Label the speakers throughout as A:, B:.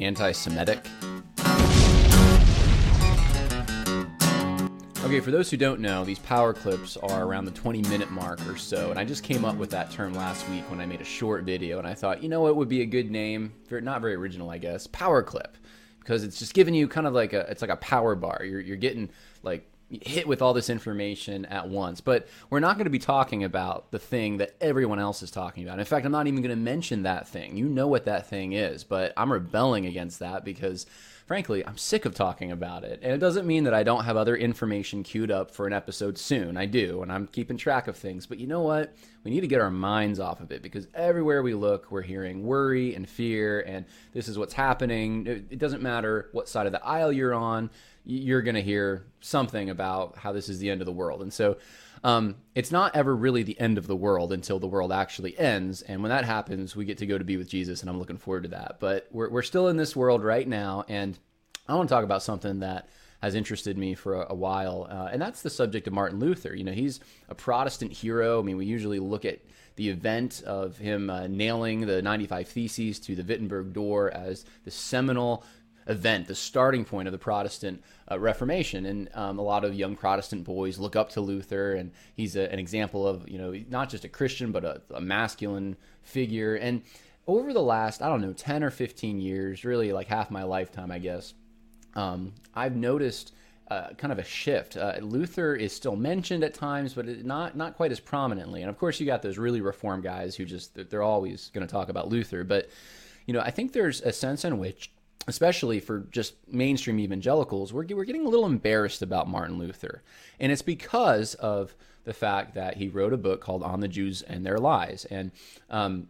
A: anti Semitic? Okay, for those who don't know, these power clips are around the 20 minute mark or so, and I just came up with that term last week when I made a short video, and I thought, you know what would be a good name? Not very original, I guess. Power clip, because it's just giving you kind of like a, it's like a power bar. You're, you're getting like hit with all this information at once. But we're not going to be talking about the thing that everyone else is talking about. In fact, I'm not even going to mention that thing. You know what that thing is, but I'm rebelling against that because frankly, I'm sick of talking about it. And it doesn't mean that I don't have other information queued up for an episode soon. I do, and I'm keeping track of things. But you know what? We need to get our minds off of it because everywhere we look, we're hearing worry and fear, and this is what's happening. It doesn't matter what side of the aisle you're on, you're going to hear something about how this is the end of the world. And so, um, it's not ever really the end of the world until the world actually ends. And when that happens, we get to go to be with Jesus, and I'm looking forward to that. But we're, we're still in this world right now, and I want to talk about something that has interested me for a, a while, uh, and that's the subject of Martin Luther. You know, he's a Protestant hero. I mean, we usually look at the event of him uh, nailing the 95 Theses to the Wittenberg door as the seminal event, the starting point of the Protestant uh, Reformation. And um, a lot of young Protestant boys look up to Luther, and he's a, an example of, you know, not just a Christian, but a, a masculine figure. And over the last, I don't know, 10 or 15 years, really like half my lifetime, I guess, um, I've noticed. Uh, kind of a shift. Uh, Luther is still mentioned at times, but not not quite as prominently. And of course, you got those really reform guys who just they're always going to talk about Luther. But you know, I think there's a sense in which especially for just mainstream evangelicals, we're, we're getting a little embarrassed about Martin Luther. And it's because of the fact that he wrote a book called On the Jews and Their Lies. And, um,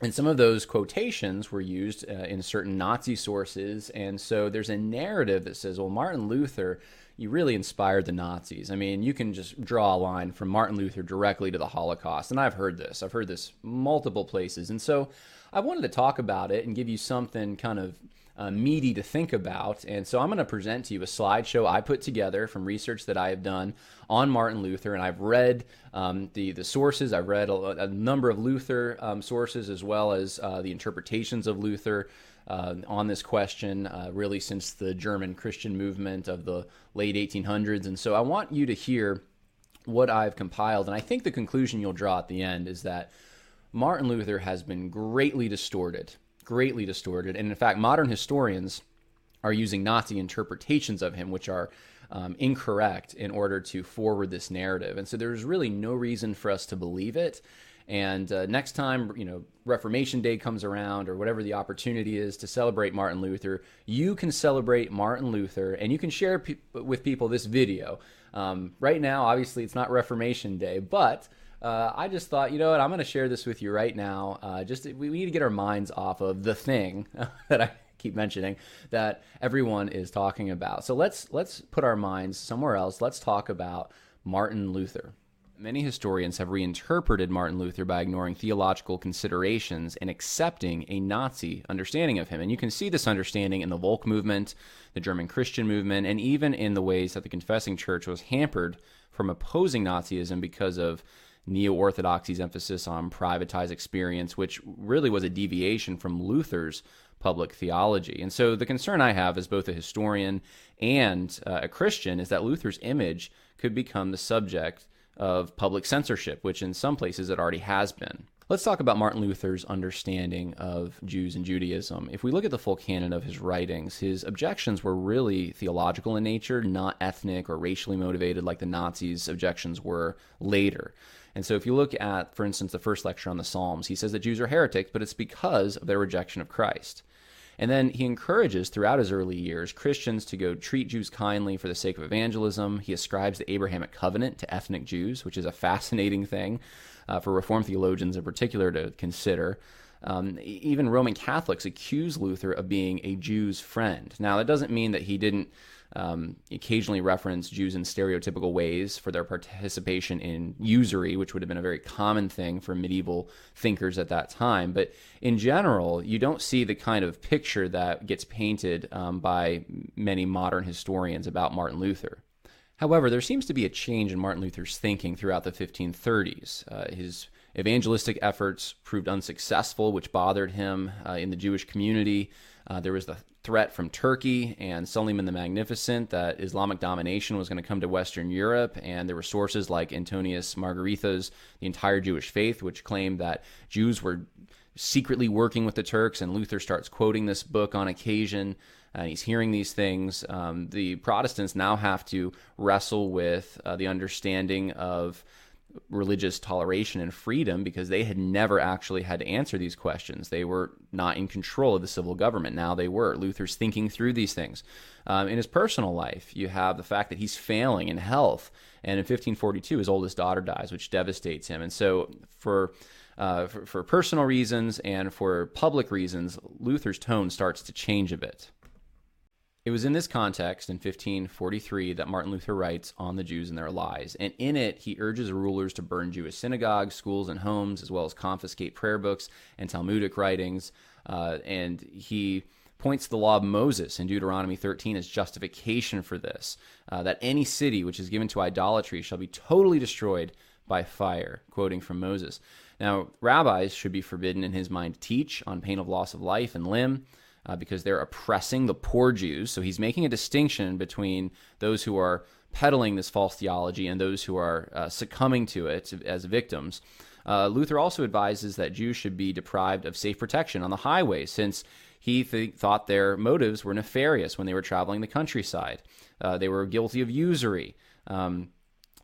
A: and some of those quotations were used uh, in certain Nazi sources. And so there's a narrative that says, well, Martin Luther, you really inspired the Nazis. I mean, you can just draw a line from Martin Luther directly to the Holocaust. And I've heard this, I've heard this multiple places. And so I wanted to talk about it and give you something kind of uh, meaty to think about. And so I'm going to present to you a slideshow I put together from research that I have done on Martin Luther. And I've read um, the, the sources, I've read a, a number of Luther um, sources as well as uh, the interpretations of Luther. Uh, on this question, uh, really since the German Christian movement of the late 1800s. And so I want you to hear what I've compiled. And I think the conclusion you'll draw at the end is that Martin Luther has been greatly distorted greatly distorted. And in fact, modern historians are using Nazi interpretations of him, which are um, incorrect in order to forward this narrative. And so there's really no reason for us to believe it. And uh, next time, you know, Reformation Day comes around or whatever the opportunity is to celebrate Martin Luther, you can celebrate Martin Luther and you can share pe- with people this video. Um, right now, obviously, it's not Reformation Day, but uh, I just thought, you know what, I'm going to share this with you right now. Uh, just we, we need to get our minds off of the thing that I keep mentioning that everyone is talking about. So let's let's put our minds somewhere else. Let's talk about Martin Luther. Many historians have reinterpreted Martin Luther by ignoring theological considerations and accepting a Nazi understanding of him. And you can see this understanding in the Volk movement, the German Christian movement, and even in the ways that the confessing church was hampered from opposing Nazism because of neo orthodoxy's emphasis on privatized experience, which really was a deviation from Luther's public theology. And so the concern I have as both a historian and uh, a Christian is that Luther's image could become the subject of public censorship, which in some places it already has been. Let's talk about Martin Luther's understanding of Jews and Judaism. If we look at the full canon of his writings, his objections were really theological in nature, not ethnic or racially motivated like the Nazis' objections were later. And so, if you look at, for instance, the first lecture on the Psalms, he says that Jews are heretics, but it's because of their rejection of Christ. And then he encourages throughout his early years Christians to go treat Jews kindly for the sake of evangelism. He ascribes the Abrahamic covenant to ethnic Jews, which is a fascinating thing uh, for Reformed theologians in particular to consider. Um, even Roman Catholics accuse Luther of being a Jew's friend. Now, that doesn't mean that he didn't um, occasionally reference Jews in stereotypical ways for their participation in usury, which would have been a very common thing for medieval thinkers at that time. But in general, you don't see the kind of picture that gets painted um, by many modern historians about Martin Luther. However, there seems to be a change in Martin Luther's thinking throughout the 1530s. Uh, his evangelistic efforts proved unsuccessful, which bothered him uh, in the Jewish community. Uh, there was the threat from Turkey and Suleiman the Magnificent that Islamic domination was going to come to Western Europe, and there were sources like Antonius Margaritha's The Entire Jewish Faith, which claimed that Jews were secretly working with the Turks, and Luther starts quoting this book on occasion and he's hearing these things. Um, the Protestants now have to wrestle with uh, the understanding of religious toleration and freedom because they had never actually had to answer these questions. They were not in control of the civil government. Now they were. Luther's thinking through these things. Um, in his personal life, you have the fact that he's failing in health. And in 1542, his oldest daughter dies, which devastates him. And so, for uh, for, for personal reasons and for public reasons, Luther's tone starts to change a bit. It was in this context in 1543 that Martin Luther writes on the Jews and their lies. And in it, he urges rulers to burn Jewish synagogues, schools, and homes, as well as confiscate prayer books and Talmudic writings. Uh, and he points to the law of Moses in Deuteronomy 13 as justification for this uh, that any city which is given to idolatry shall be totally destroyed by fire, quoting from Moses. Now, rabbis should be forbidden in his mind to teach on pain of loss of life and limb uh, because they're oppressing the poor Jews. So he's making a distinction between those who are peddling this false theology and those who are uh, succumbing to it as victims. Uh, Luther also advises that Jews should be deprived of safe protection on the highway since he th- thought their motives were nefarious when they were traveling the countryside. Uh, they were guilty of usury. Um,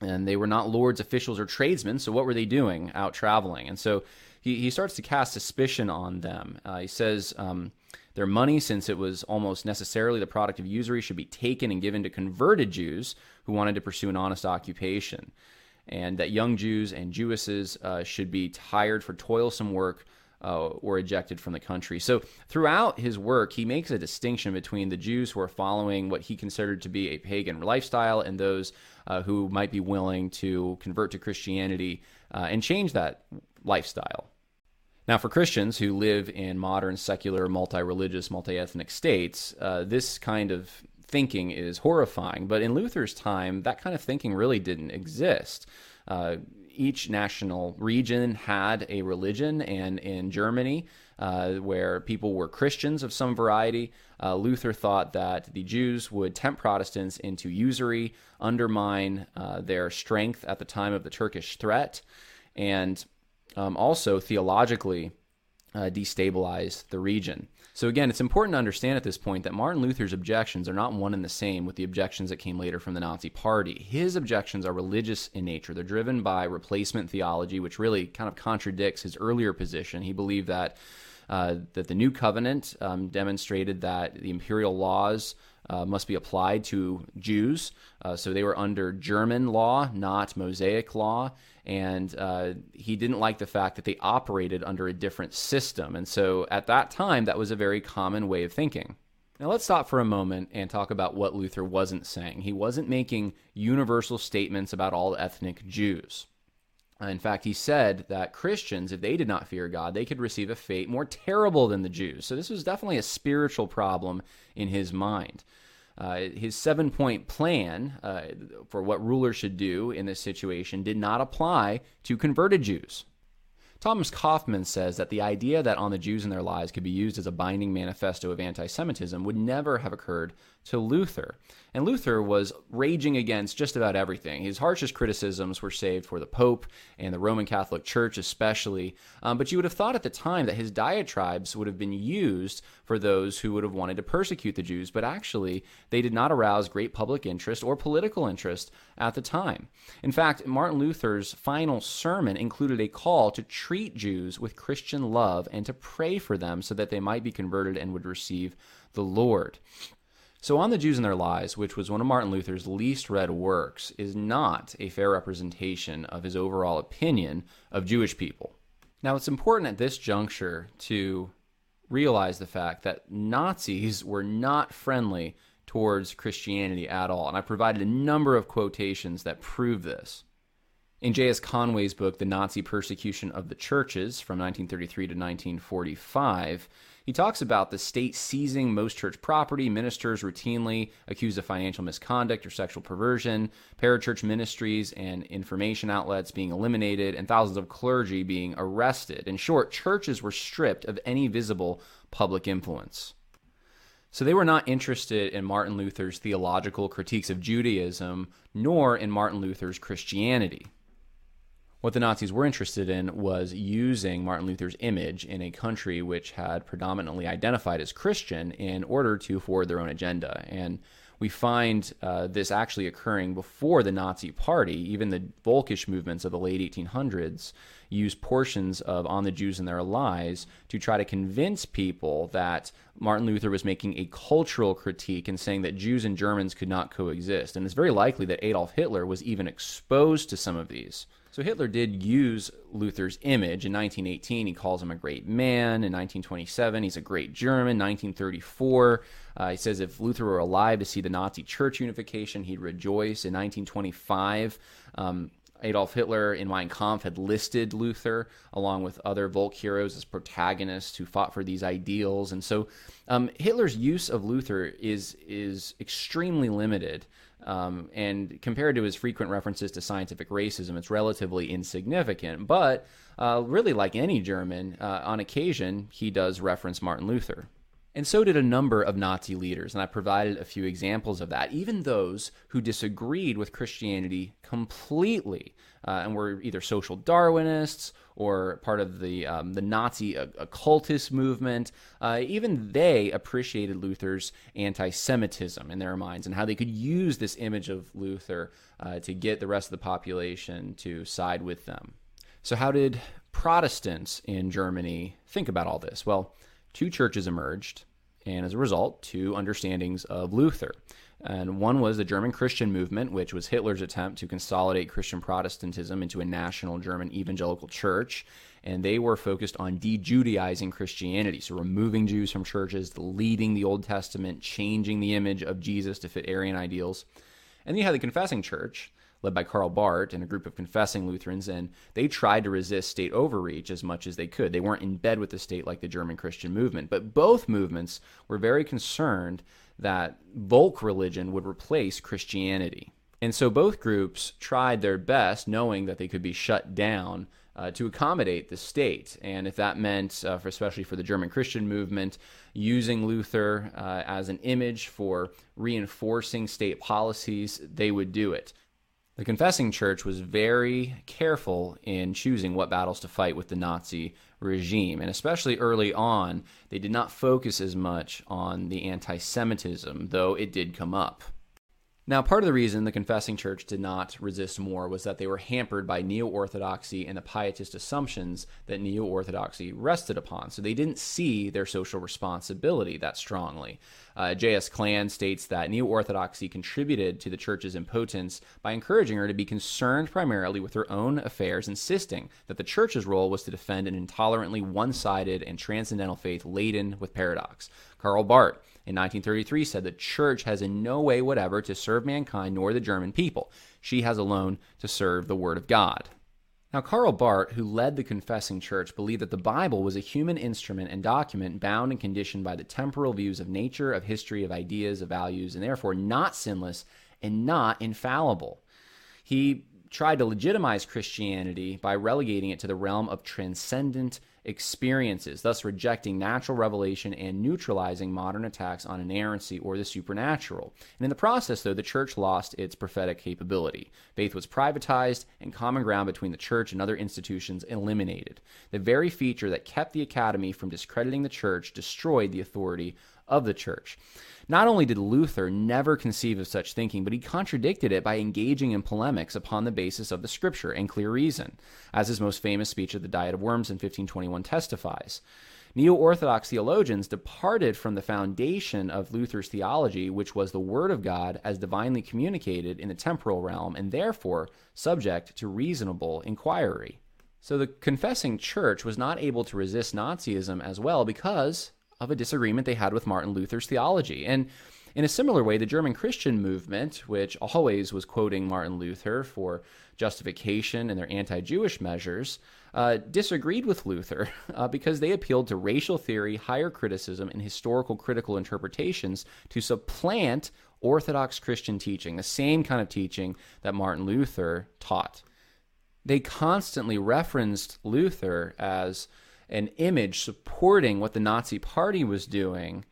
A: and they were not lords, officials, or tradesmen. So, what were they doing out traveling? And so he, he starts to cast suspicion on them. Uh, he says, um, their money, since it was almost necessarily the product of usury, should be taken and given to converted Jews who wanted to pursue an honest occupation. And that young Jews and Jewesses uh, should be tired for toilsome work uh, or ejected from the country. So, throughout his work, he makes a distinction between the Jews who are following what he considered to be a pagan lifestyle and those uh, who might be willing to convert to Christianity uh, and change that lifestyle. Now, for Christians who live in modern, secular, multi religious, multi ethnic states, uh, this kind of thinking is horrifying. But in Luther's time, that kind of thinking really didn't exist. Uh, each national region had a religion, and in Germany, uh, where people were Christians of some variety, uh, Luther thought that the Jews would tempt Protestants into usury, undermine uh, their strength at the time of the Turkish threat, and um, also theologically uh, destabilize the region. So, again, it's important to understand at this point that Martin Luther's objections are not one and the same with the objections that came later from the Nazi Party. His objections are religious in nature. They're driven by replacement theology, which really kind of contradicts his earlier position. He believed that. Uh, that the new covenant um, demonstrated that the imperial laws uh, must be applied to Jews. Uh, so they were under German law, not Mosaic law and uh, he didn't like the fact that they operated under a different system. And so at that time, that was a very common way of thinking. Now, let's stop for a moment and talk about what Luther wasn't saying. He wasn't making universal statements about all ethnic Jews. Uh, in fact, he said that Christians, if they did not fear God, they could receive a fate more terrible than the Jews. So, this was definitely a spiritual problem in his mind. Uh, his seven point plan uh, for what rulers should do in this situation did not apply to converted Jews. Thomas Kaufmann says that the idea that On the Jews and Their Lies could be used as a binding manifesto of anti Semitism would never have occurred to Luther. And Luther was raging against just about everything. His harshest criticisms were saved for the Pope and the Roman Catholic Church, especially. Um, but you would have thought at the time that his diatribes would have been used for those who would have wanted to persecute the Jews, but actually, they did not arouse great public interest or political interest at the time. In fact, Martin Luther's final sermon included a call to treat Jews with Christian love and to pray for them so that they might be converted and would receive the Lord. So, On the Jews and Their Lies, which was one of Martin Luther's least read works, is not a fair representation of his overall opinion of Jewish people. Now, it's important at this juncture to realize the fact that Nazis were not friendly towards Christianity at all, and I provided a number of quotations that prove this. In J.S. Conway's book, The Nazi Persecution of the Churches, from 1933 to 1945, he talks about the state seizing most church property, ministers routinely accused of financial misconduct or sexual perversion, parachurch ministries and information outlets being eliminated, and thousands of clergy being arrested. In short, churches were stripped of any visible public influence. So they were not interested in Martin Luther's theological critiques of Judaism, nor in Martin Luther's Christianity. What the Nazis were interested in was using Martin Luther's image in a country which had predominantly identified as Christian in order to forward their own agenda. And we find uh, this actually occurring before the Nazi Party. Even the Volkish movements of the late 1800s used portions of On the Jews and Their Lies to try to convince people that Martin Luther was making a cultural critique and saying that Jews and Germans could not coexist. And it's very likely that Adolf Hitler was even exposed to some of these. So Hitler did use Luther's image. In 1918, he calls him a great man. In 1927, he's a great German. 1934, uh, he says if Luther were alive to see the Nazi church unification, he'd rejoice. In 1925, um, Adolf Hitler in Mein Kampf had listed Luther along with other Volk heroes as protagonists who fought for these ideals, and so um, Hitler's use of Luther is is extremely limited. Um, and compared to his frequent references to scientific racism, it's relatively insignificant. But uh, really, like any German, uh, on occasion, he does reference Martin Luther. And so did a number of Nazi leaders, and I provided a few examples of that, even those who disagreed with Christianity completely uh, and were either social Darwinists or part of the, um, the Nazi occultist movement. Uh, even they appreciated Luther's anti Semitism in their minds and how they could use this image of Luther uh, to get the rest of the population to side with them. So, how did Protestants in Germany think about all this? Well, two churches emerged, and as a result, two understandings of Luther. And one was the German Christian movement, which was Hitler's attempt to consolidate Christian Protestantism into a national German evangelical church. And they were focused on de Judaizing Christianity, so removing Jews from churches, deleting the Old Testament, changing the image of Jesus to fit Aryan ideals. And then you had the Confessing Church, led by Karl Barth and a group of confessing Lutherans, and they tried to resist state overreach as much as they could. They weren't in bed with the state like the German Christian movement, but both movements were very concerned that Volk religion would replace Christianity. And so both groups tried their best, knowing that they could be shut down. Uh, to accommodate the state. And if that meant, uh, for, especially for the German Christian movement, using Luther uh, as an image for reinforcing state policies, they would do it. The Confessing Church was very careful in choosing what battles to fight with the Nazi regime, and especially early on, they did not focus as much on the anti Semitism, though it did come up. Now, part of the reason the Confessing Church did not resist more was that they were hampered by neo orthodoxy and the pietist assumptions that neo orthodoxy rested upon. So they didn't see their social responsibility that strongly. Uh, J.S. Klan states that neo orthodoxy contributed to the church's impotence by encouraging her to be concerned primarily with her own affairs, insisting that the church's role was to defend an intolerantly one sided and transcendental faith laden with paradox. Karl Barth in 1933 said the church has in no way whatever to serve mankind nor the German people. She has alone to serve the Word of God. Now, Karl Barth, who led the Confessing Church, believed that the Bible was a human instrument and document bound and conditioned by the temporal views of nature, of history, of ideas, of values, and therefore not sinless and not infallible. He tried to legitimize Christianity by relegating it to the realm of transcendent experiences, thus rejecting natural revelation and neutralizing modern attacks on inerrancy or the supernatural. And in the process, though, the church lost its prophetic capability. Faith was privatized, and common ground between the church and other institutions eliminated. The very feature that kept the academy from discrediting the church destroyed the authority of the church. Not only did Luther never conceive of such thinking, but he contradicted it by engaging in polemics upon the basis of the scripture and clear reason, as his most famous speech at the Diet of Worms in 1521 testifies. Neo Orthodox theologians departed from the foundation of Luther's theology, which was the Word of God as divinely communicated in the temporal realm and therefore subject to reasonable inquiry. So the confessing church was not able to resist Nazism as well because of a disagreement they had with Martin Luther's theology. And in a similar way, the German Christian movement, which always was quoting Martin Luther for justification and their anti Jewish measures, uh, disagreed with Luther uh, because they appealed to racial theory, higher criticism, and historical critical interpretations to supplant Orthodox Christian teaching, the same kind of teaching that Martin Luther taught. They constantly referenced Luther as an image supporting what the Nazi Party was doing,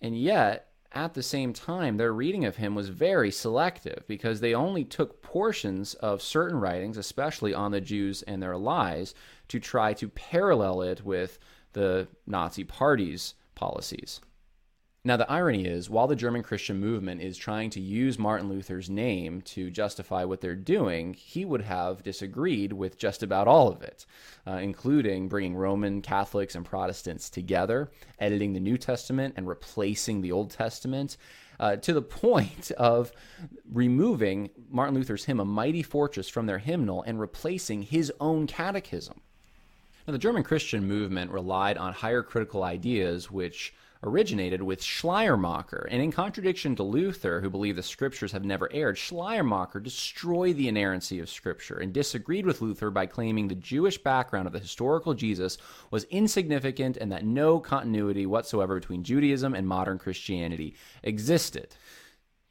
A: and yet at the same time, their reading of him was very selective because they only took portions of certain writings, especially on the Jews and their lies, to try to parallel it with the Nazi Party's policies. Now, the irony is, while the German Christian movement is trying to use Martin Luther's name to justify what they're doing, he would have disagreed with just about all of it, uh, including bringing Roman Catholics and Protestants together, editing the New Testament, and replacing the Old Testament. Uh, to the point of removing Martin Luther's hymn, A Mighty Fortress, from their hymnal and replacing his own catechism. Now, the German Christian movement relied on higher critical ideas, which originated with Schleiermacher. And in contradiction to Luther, who believed the scriptures have never erred, Schleiermacher destroyed the inerrancy of scripture and disagreed with Luther by claiming the Jewish background of the historical Jesus was insignificant and that no continuity whatsoever between Judaism and modern Christianity existed.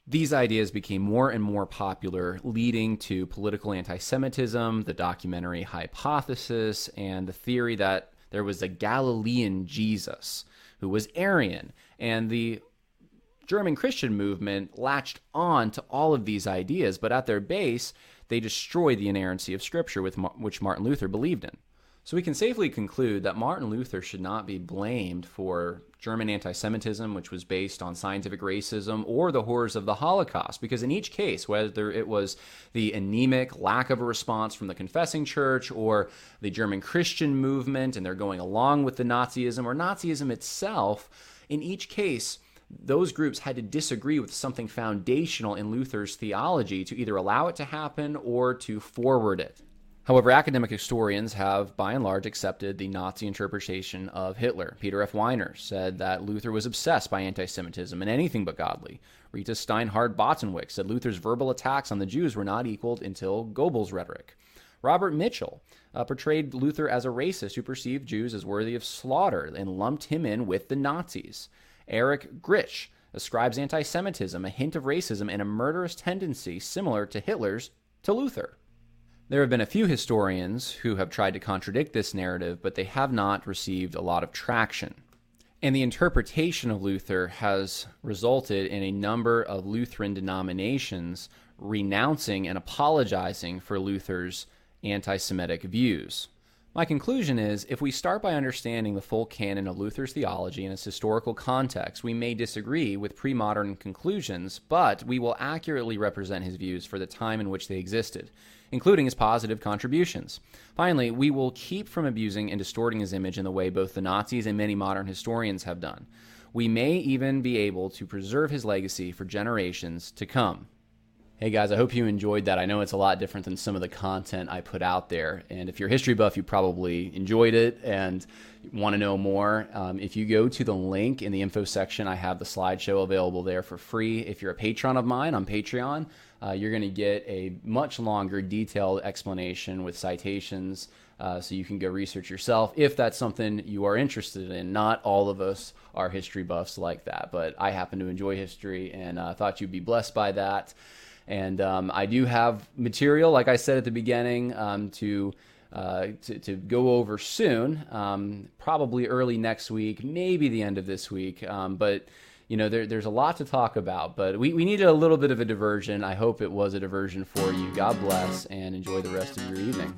A: These ideas became more and more popular, leading to political anti Semitism, the documentary hypothesis, and the theory that there was a Galilean Jesus who was Aryan. And the German Christian movement latched on to all of these ideas, but at their base, they destroyed the inerrancy of Scripture, with which Martin Luther believed in. So we can safely conclude that Martin Luther should not be blamed for German anti Semitism, which was based on scientific racism, or the horrors of the Holocaust, because in each case, whether it was the anemic lack of a response from the confessing church, or the German Christian movement, and they're going along with the Nazism, or Nazism itself, in each case, those groups had to disagree with something foundational in Luther's theology to either allow it to happen or to forward it. However, academic historians have by and large accepted the Nazi interpretation of Hitler. Peter F. Wiener said that Luther was obsessed by anti Semitism and anything but godly. Rita Steinhardt Botwinick said Luther's verbal attacks on the Jews were not equaled until Goebbels' rhetoric. Robert Michael uh, portrayed Luther as a racist who perceived Jews as worthy of slaughter and lumped him in with the Nazis. Eric Gritsch ascribes anti Semitism, a hint of racism, and a murderous tendency similar to Hitler's to Luther. There have been a few historians who have tried to contradict this narrative, but they have not received a lot of traction. And the interpretation of Luther has resulted in a number of Lutheran denominations renouncing and apologizing for Luther's anti Semitic views. My conclusion is if we start by understanding the full canon of Luther's theology in its historical context, we may disagree with pre modern conclusions, but we will accurately represent his views for the time in which they existed, including his positive contributions. Finally, we will keep from abusing and distorting his image in the way both the Nazis and many modern historians have done. We may even be able to preserve his legacy for generations to come. Hey guys, I hope you enjoyed that. I know it's a lot different than some of the content I put out there. And if you're a history buff, you probably enjoyed it and want to know more. Um, if you go to the link in the info section, I have the slideshow available there for free. If you're a patron of mine on Patreon, uh, you're going to get a much longer, detailed explanation with citations. Uh, so you can go research yourself if that's something you are interested in. Not all of us are history buffs like that, but I happen to enjoy history and uh, thought you'd be blessed by that. And um, I do have material, like I said at the beginning, um, to, uh, to, to go over soon, um, probably early next week, maybe the end of this week. Um, but you know, there, there's a lot to talk about, but we, we needed a little bit of a diversion. I hope it was a diversion for you. God bless and enjoy the rest of your evening.